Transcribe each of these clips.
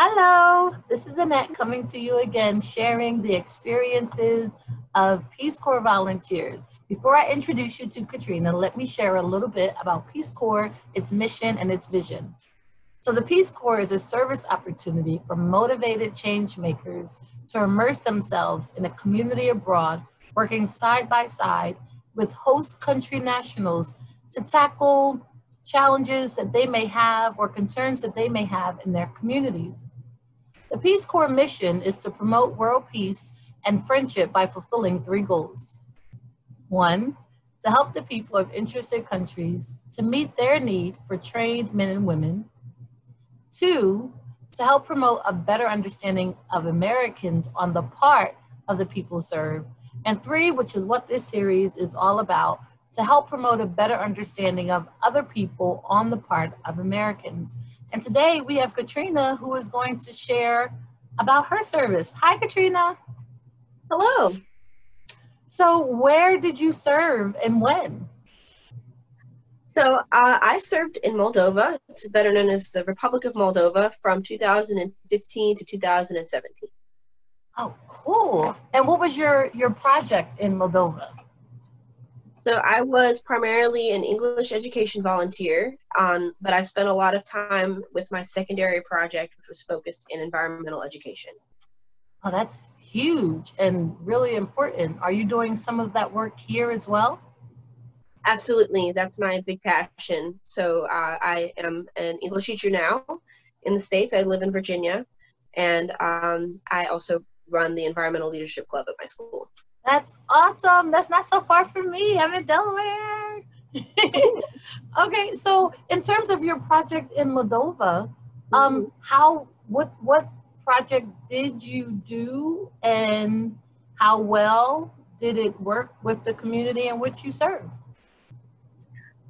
Hello, this is Annette coming to you again, sharing the experiences of Peace Corps volunteers. Before I introduce you to Katrina, let me share a little bit about Peace Corps, its mission, and its vision. So the Peace Corps is a service opportunity for motivated change makers to immerse themselves in a community abroad, working side by side with host country nationals to tackle challenges that they may have or concerns that they may have in their communities. The Peace Corps mission is to promote world peace and friendship by fulfilling three goals. One, to help the people of interested countries to meet their need for trained men and women. Two, to help promote a better understanding of Americans on the part of the people served. And three, which is what this series is all about, to help promote a better understanding of other people on the part of Americans. And today we have Katrina who is going to share about her service. Hi, Katrina. Hello. So, where did you serve and when? So, uh, I served in Moldova. It's better known as the Republic of Moldova from 2015 to 2017. Oh, cool. And what was your, your project in Moldova? So I was primarily an English education volunteer, um, but I spent a lot of time with my secondary project, which was focused in environmental education. Oh, that's huge and really important. Are you doing some of that work here as well? Absolutely, that's my big passion. So uh, I am an English teacher now in the States. I live in Virginia, and um, I also run the Environmental Leadership Club at my school. That's awesome. That's not so far from me. I'm in Delaware. okay, so in terms of your project in Moldova, um, mm-hmm. how what what project did you do, and how well did it work with the community in which you serve?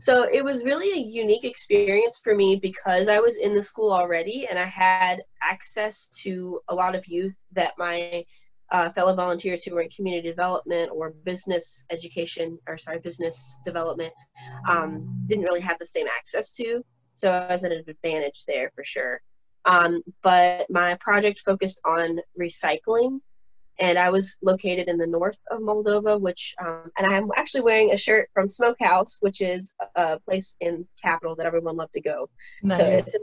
So it was really a unique experience for me because I was in the school already and I had access to a lot of youth that my uh, fellow volunteers who were in community development or business education or sorry business development um, didn't really have the same access to. So i was at an advantage there for sure. Um, but my project focused on recycling and i was located in the north of moldova which um, and i'm actually wearing a shirt from smokehouse which is a place in capital that everyone loved to go. Nice. so it's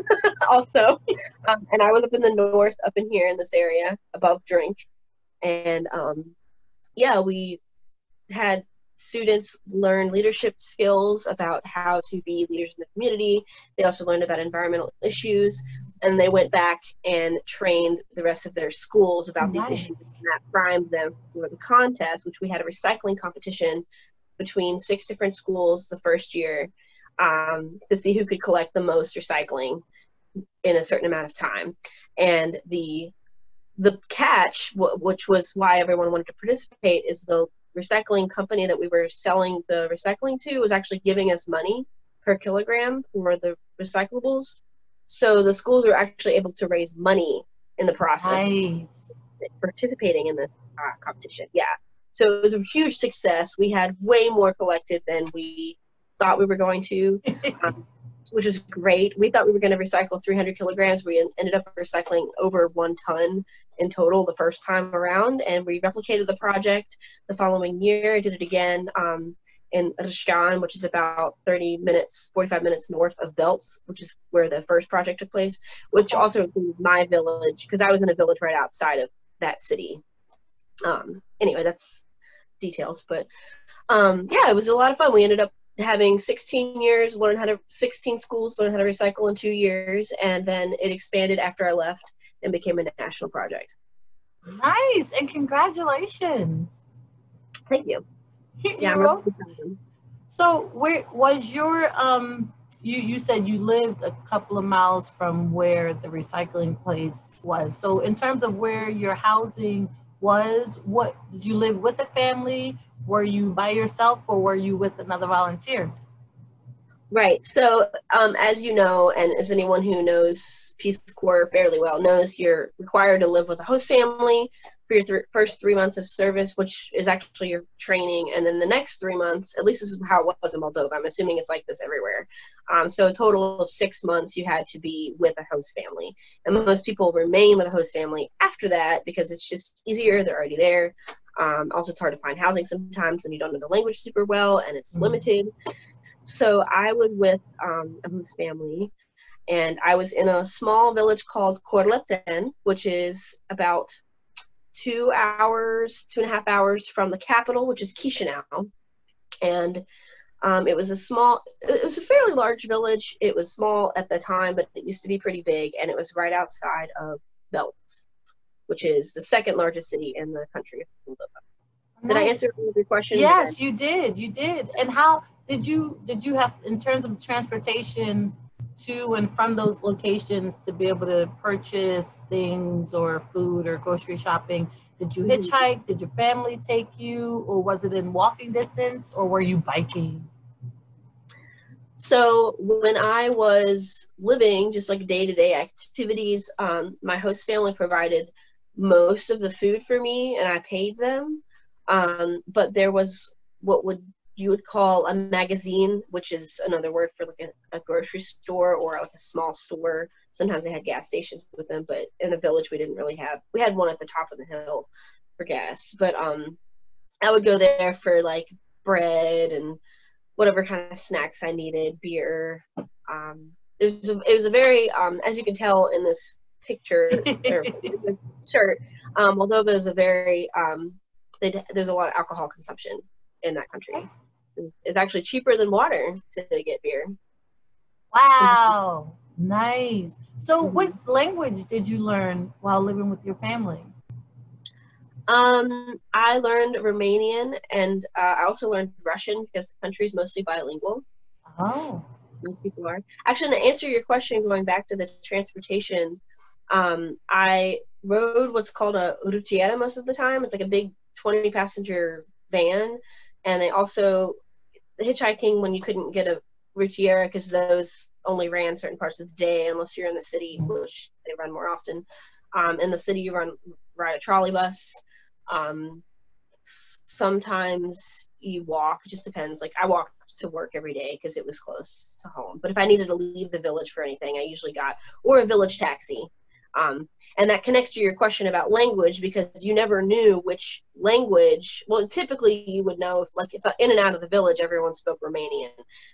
also um, and i was up in the north up in here in this area above drink and um, yeah, we had students learn leadership skills about how to be leaders in the community. They also learned about environmental issues, and they went back and trained the rest of their schools about nice. these issues. And that primed them for the contest, which we had a recycling competition between six different schools the first year um, to see who could collect the most recycling in a certain amount of time. And the the catch, w- which was why everyone wanted to participate, is the recycling company that we were selling the recycling to was actually giving us money per kilogram for the recyclables. So the schools are actually able to raise money in the process, nice. participating in this uh, competition. Yeah. So it was a huge success. We had way more collected than we thought we were going to. Um, which was great. We thought we were going to recycle 300 kilograms. We ended up recycling over one ton in total the first time around, and we replicated the project the following year. Did it again um, in Rishkan, which is about 30 minutes, 45 minutes north of Belts, which is where the first project took place, which also includes my village because I was in a village right outside of that city. Um, anyway, that's details, but um, yeah, it was a lot of fun. We ended up having 16 years, learn how to 16 schools learn how to recycle in two years, and then it expanded after I left and became a national project. Nice and congratulations. Thank you. yeah, really so where was your um you you said you lived a couple of miles from where the recycling place was. So in terms of where your housing was, what did you live with a family? were you by yourself or were you with another volunteer? Right. So, um, as you know, and as anyone who knows Peace Corps fairly well knows, you're required to live with a host family for your th- first three months of service, which is actually your training, and then the next three months, at least this is how it was in Moldova. I'm assuming it's like this everywhere. Um, so a total of six months you had to be with a host family, and most people remain with a host family after that because it's just easier. They're already there. Um, also, it's hard to find housing sometimes when you don't know the language super well and it's mm-hmm. limited. So I was with um, a family, and I was in a small village called Corlăteni, which is about two hours, two and a half hours from the capital, which is Chisinau. And um, it was a small, it was a fairly large village. It was small at the time, but it used to be pretty big, and it was right outside of Belts, which is the second largest city in the country. Did I answer your question? Yes, you did. You did. And how did you did you have in terms of transportation? to and from those locations to be able to purchase things or food or grocery shopping? Did you mm-hmm. hitchhike? Did your family take you? Or was it in walking distance? Or were you biking? So when I was living just like day to day activities, um, my host family provided most of the food for me and I paid them. Um, but there was what would you would call a magazine, which is another word for like a, a, grocery store or like a small store. Sometimes they had gas stations with them, but in the village we didn't really have. We had one at the top of the hill for gas, but um, I would go there for like bread and whatever kind of snacks I needed, beer. Um, it was a, it was a very um, as you can tell in this picture or shirt, um, Moldova is a very um, there's a lot of alcohol consumption in that country. It's actually cheaper than water to get beer. Wow, nice. So, mm-hmm. what language did you learn while living with your family? Um, I learned Romanian and uh, I also learned Russian because the country is mostly bilingual. Oh. Most people are. Actually, to answer your question, going back to the transportation, um, I rode what's called a rutiera most of the time. It's like a big 20 passenger van and they also hitchhiking when you couldn't get a rutiera because those only ran certain parts of the day unless you're in the city which they run more often. Um, in the city you run ride a trolley bus. Um, sometimes you walk it just depends. Like i walked to work every day because it was close to home. But if i needed to leave the village for anything i usually got or a village taxi. Um, and that connects to your question about language because you never knew which language well typically you would know if like if uh, in and out of the village everyone spoke romanian.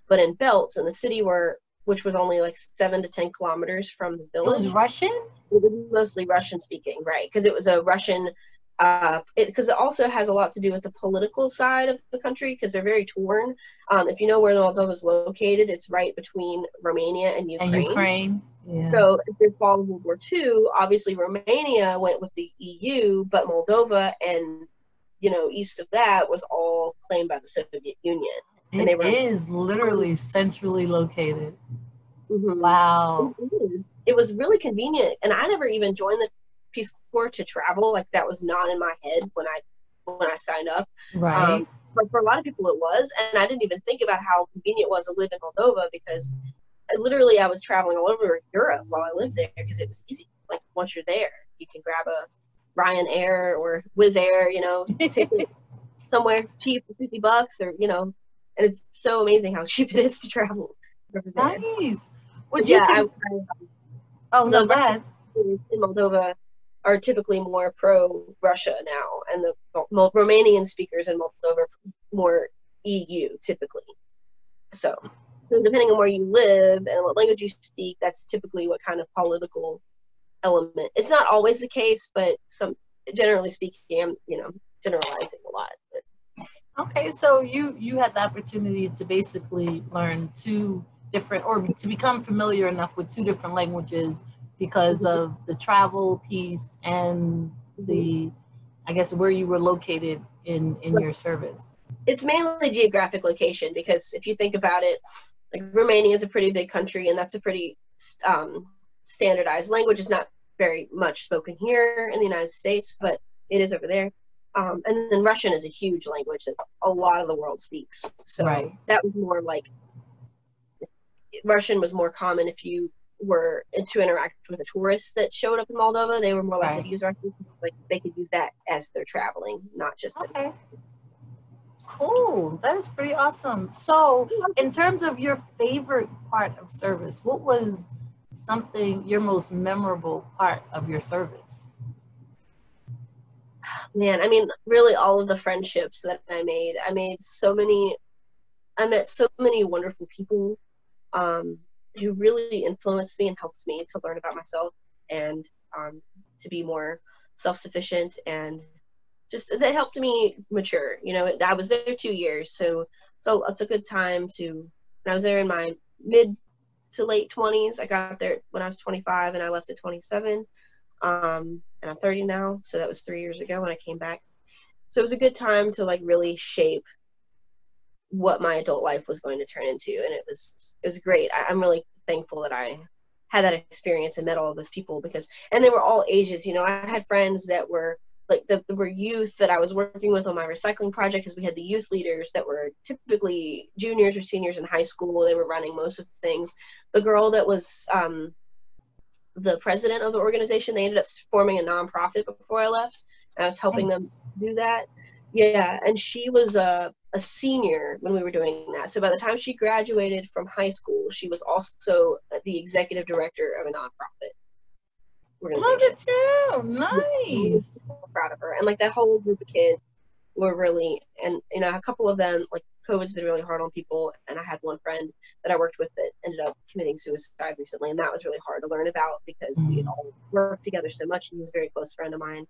But in belts in the city where which was only like seven to ten kilometers from the village it was russian? it was mostly russian speaking right because it was a russian uh, because it, it, also has a lot to do with the political side of the country because they're very torn. Um, if you know where Moldova is located, it's right between Romania and Ukraine. And Ukraine. Yeah. So the fall of World War II, obviously Romania went with the EU, but Moldova and you know east of that was all claimed by the Soviet Union. And it were, is literally centrally located. Mm-hmm. Wow. It, it was really convenient, and I never even joined the Peace Corps to travel. Like that was not in my head when I when I signed up. Right. Um, but for a lot of people, it was, and I didn't even think about how convenient it was to live in Moldova because literally I was traveling all over Europe while I lived there because it was easy. Like once you're there, you can grab a Ryanair or Wizz Air, you know, take it somewhere cheap for 50 bucks or, you know, and it's so amazing how cheap it is to travel. Nice. Would you? Can... I, I, um, oh no, go. In Moldova are typically more pro Russia now, and the Romanian speakers in Moldova more EU typically. So so depending on where you live and what language you speak, that's typically what kind of political element. It's not always the case, but some generally speaking, I'm you know generalizing a lot. But. Okay, so you you had the opportunity to basically learn two different or to become familiar enough with two different languages because of the travel piece and the I guess where you were located in in your service. It's mainly geographic location because if you think about it, like Romania is a pretty big country, and that's a pretty um, standardized language. It's not very much spoken here in the United States, but it is over there. Um, and then Russian is a huge language that a lot of the world speaks. So right. that was more like Russian was more common if you were to interact with the tourists that showed up in Moldova. They were more likely right. to use like they could use that as they're traveling, not just. Okay. Cool. That is pretty awesome. So, in terms of your favorite part of service, what was something your most memorable part of your service? Man, I mean, really, all of the friendships that I made. I made so many. I met so many wonderful people um, who really influenced me and helped me to learn about myself and um, to be more self-sufficient and just that helped me mature you know i was there two years so so it's a good time to i was there in my mid to late 20s i got there when i was 25 and i left at 27 um, and i'm 30 now so that was three years ago when i came back. So it was a good time to like really shape what my adult life was going to turn into and it was it was great. I, i'm really thankful that i had that experience and met all of those people because and they were all ages you know i had friends that were like the were youth that i was working with on my recycling project because we had the youth leaders that were typically juniors or seniors in high school. They were running most of the things. The girl that was um, the president of the organization they ended up forming a nonprofit before i left. I was helping Thanks. them do that yeah and she was a a senior when we were doing that. So by the time she graduated from high school, she was also the executive director of a nonprofit. Look at you, nice. So proud of her, and like that whole group of kids were really, and you know, a couple of them like COVID's been really hard on people, and I had one friend that I worked with that ended up committing suicide recently, and that was really hard to learn about because we had mm. all worked together so much. and He was a very close friend of mine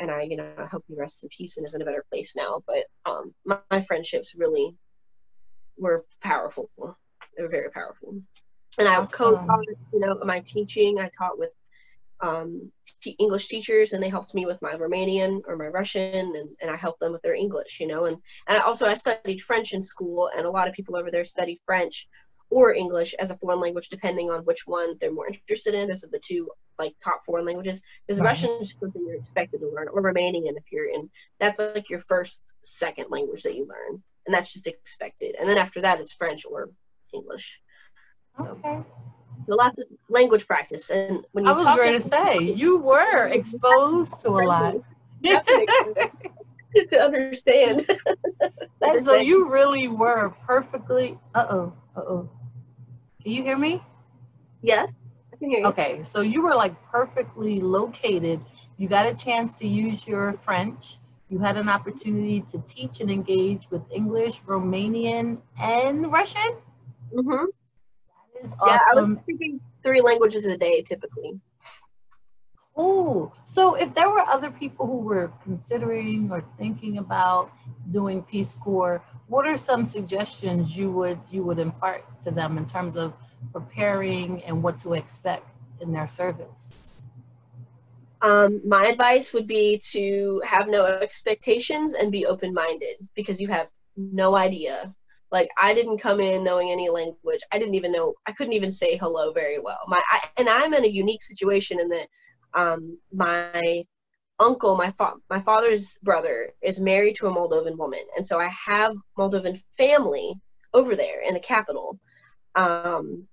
and I, you know, I hope he rests in peace and is in a better place now. But um, my, my friendships really were powerful. They were very powerful. And I awesome. co-taught, you know, my teaching. I taught with um, t- English teachers, and they helped me with my Romanian or my Russian, and, and I helped them with their English, you know. And and also I studied French in school, and a lot of people over there study French or English as a foreign language, depending on which one they're more interested in. Those are the two like top foreign languages. Because right. Russian is something you're expected to learn, or remaining, Romanian if you're in. That's like your first, second language that you learn, and that's just expected. And then after that, it's French or English. So, okay. So lots of language practice, and when you I was going to say you were exposed to a lot. to understand. and so you really were perfectly. Uh oh. Uh oh. Can you hear me? Yes, I can hear you. Okay, so you were like perfectly located. You got a chance to use your French. You had an opportunity to teach and engage with English, Romanian, and Russian. Mm-hmm. That is awesome. Yeah, I was speaking three languages a day typically. Oh, so if there were other people who were considering or thinking about doing Peace Corps, what are some suggestions you would you would impart to them in terms of preparing and what to expect in their service? Um, my advice would be to have no expectations and be open-minded because you have no idea. Like I didn't come in knowing any language. I didn't even know. I couldn't even say hello very well. My I, and I'm in a unique situation in that um, my uncle, my fa- my father's brother, is married to a Moldovan woman, and so I have Moldovan family over there in the capital. Um,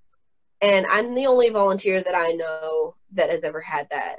and I'm the only volunteer that I know that has ever had that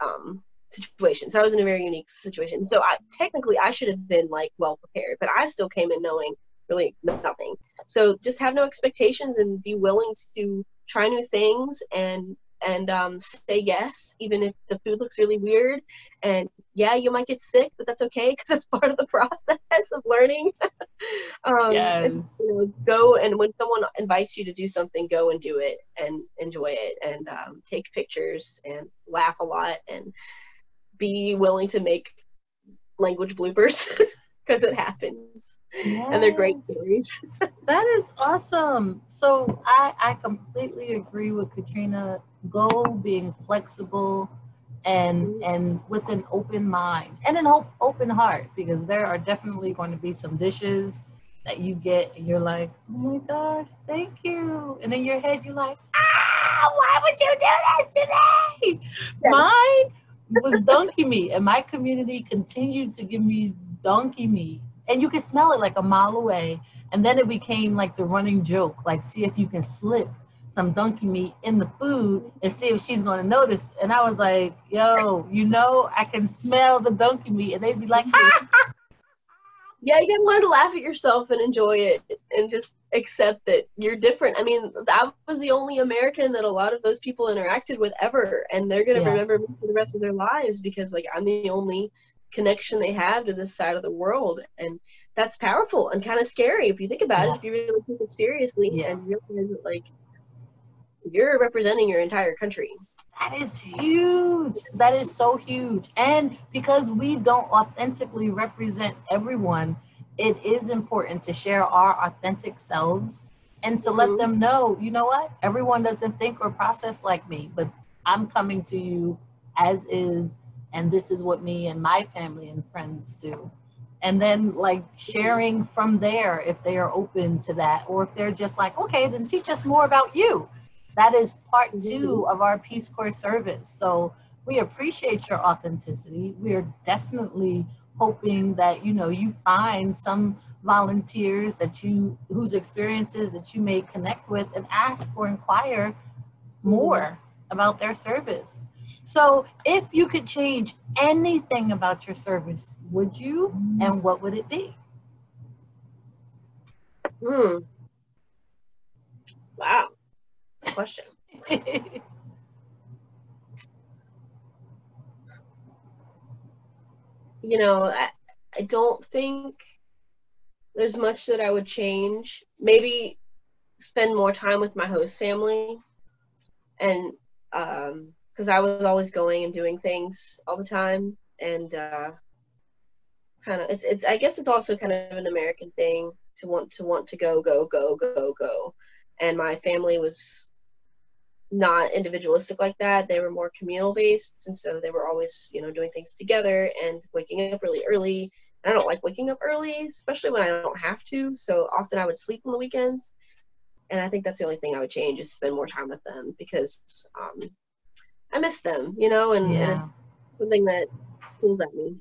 um, situation. So I was in a very unique situation. So I technically I should have been like well prepared, but I still came in knowing really nothing. So just have no expectations and be willing to try new things and and um, say yes, even if the food looks really weird. And yeah, you might get sick, but that's okay because it's part of the process of learning. um, yes. And, you know, go and when someone invites you to do something, go and do it and enjoy it and um, take pictures and laugh a lot and be willing to make language bloopers because it happens. Yes. And they're great stories. that is awesome. So I, I completely agree with Katrina go being flexible and and with an open mind and an open heart because there are definitely going to be some dishes that you get and you're like oh my gosh thank you. And in your head you're like ah why would you do this to me? Yeah. mine was donkey meat and my community continued to give me donkey meat and you could smell it like a mile away. And then it became like the running joke like see if you can slip some donkey meat in the food and see if she's going to notice. And I was like, yo, you know, I can smell the donkey meat. And they'd be like, yeah, you gotta learn to laugh at yourself and enjoy it and just accept that you're different. I mean, I was the only American that a lot of those people interacted with ever, and they're gonna yeah. remember me for the rest of their lives because like I'm the only connection they have to this side of the world, and that's powerful and kind of scary if you think about yeah. it. If you really take it seriously yeah. and realize that like you're representing your entire country. That is huge. That is so huge. And because we don't authentically represent everyone, it is important to share our authentic selves and to let mm-hmm. them know, you know what? Everyone doesn't think or process like me, but I'm coming to you as is, and this is what me and my family and friends do. And then, like, sharing from there if they are open to that, or if they're just like, okay, then teach us more about you that is part two mm-hmm. of our Peace Corps service. So we appreciate your authenticity. We are definitely hoping that you know you find some volunteers that you whose experiences that you may connect with and ask or inquire mm-hmm. more about their service. So if you could change anything about your service, would you mm-hmm. and what would it be? Hmm. Wow question. you know, I, I don't think there's much that I would change. Maybe spend more time with my host family and um because I was always going and doing things all the time and uh kind of it's it's I guess it's also kind of an American thing to want to want to go go go go go and my family was not individualistic like that. They were more communal based, and so they were always, you know, doing things together and waking up really early. I don't like waking up early, especially when I don't have to. So often I would sleep on the weekends, and I think that's the only thing I would change is spend more time with them because um, I miss them, you know, and, yeah. and something that pulls at me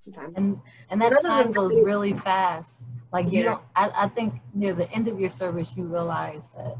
sometimes. And and that time goes really fast. Like you yeah. don't. I, I think near the end of your service, you realize that,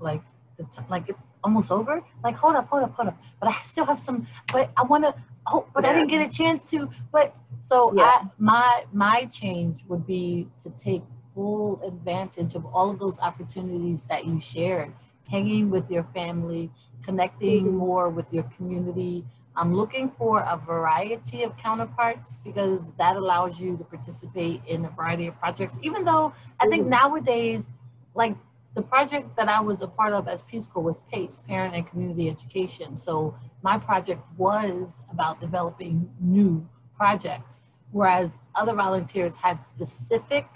like the t- like it's almost over. Like hold up, hold up, hold up. But I still have some. But I want to. Oh, but yeah. I didn't get a chance to. But so yeah. I, my my change would be to take full advantage of all of those opportunities that you shared, hanging with your family, connecting mm-hmm. more with your community. I'm looking for a variety of counterparts because that allows you to participate in a variety of projects. Even though I think mm-hmm. nowadays, like the project that I was a part of as Peace Corps was PACE, Parent and Community Education. So my project was about developing new projects, whereas other volunteers had specific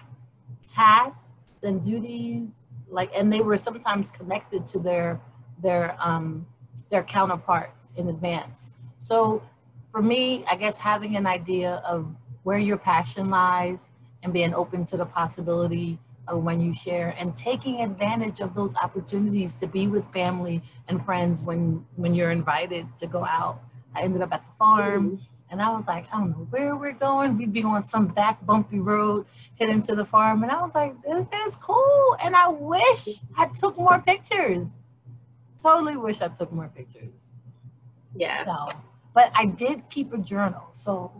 tasks and duties, like, and they were sometimes connected to their their um, their counterparts in advance. So for me, I guess having an idea of where your passion lies and being open to the possibility uh, when you share and taking advantage of those opportunities to be with family and friends when when you're invited to go out. I ended up at the farm mm-hmm. and i was like i don't know where we're going. We'd be on some back bumpy road heading to the farm and i was like this is cool and i wish i took more pictures. Totally wish i took more pictures. Yeah. So but i did keep a journal. So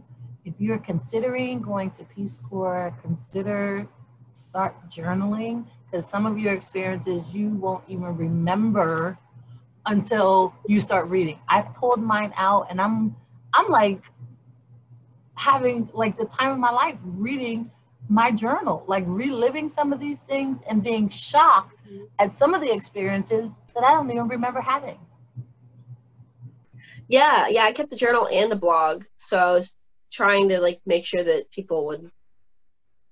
if you're considering going to peace corps consider start journaling because some of your experiences you won't even remember until you start reading. I pulled mine out and I'm I'm like having like the time of my life reading my journal, like reliving some of these things and being shocked mm-hmm. at some of the experiences that I don't even remember having. Yeah, yeah, I kept the journal and the blog. So I was trying to like make sure that people would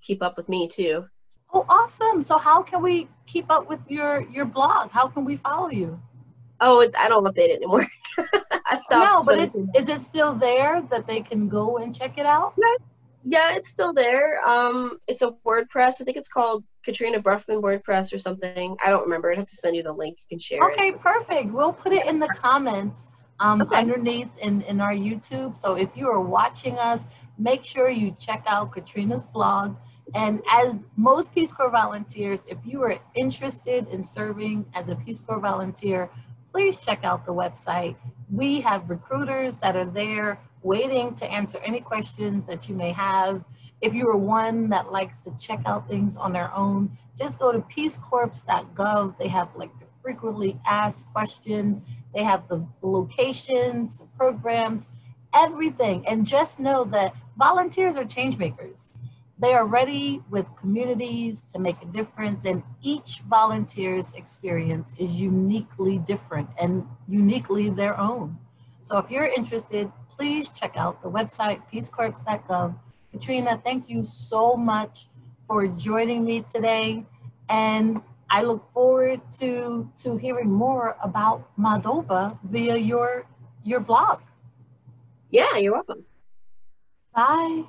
keep up with me too. Oh, awesome! So how can we keep up with your your blog? How can we follow you? Oh, I don't update it anymore. I stopped. No, but it, is it still there that they can go and check it out? Yeah, yeah, it's still there. Um, it's a WordPress. I think it's called Katrina Broughman WordPress or something. I don't remember. I'd have to send you the link. You can share okay, it. perfect. We'll put it in the comments um, okay. underneath in, in our YouTube. So if you are watching us, make sure you check out Katrina's blog And as most Peace Corps volunteers, if you are interested in serving as a Peace Corps volunteer, please check out the website. We have recruiters that are there waiting to answer any questions that you may have. If you are one that likes to check out things on their own, just go to peacecorps.gov. They have like the frequently asked questions. They have the locations, the programs, everything. And just know that volunteers are change makers. They are ready with communities to make a difference, and each volunteer's experience is uniquely different and uniquely their own. So if you're interested, please check out the website, peacecorps.gov. Katrina, thank you so much for joining me today. And I look forward to, to hearing more about Moldova via your, your blog. Yeah, you're welcome. Bye.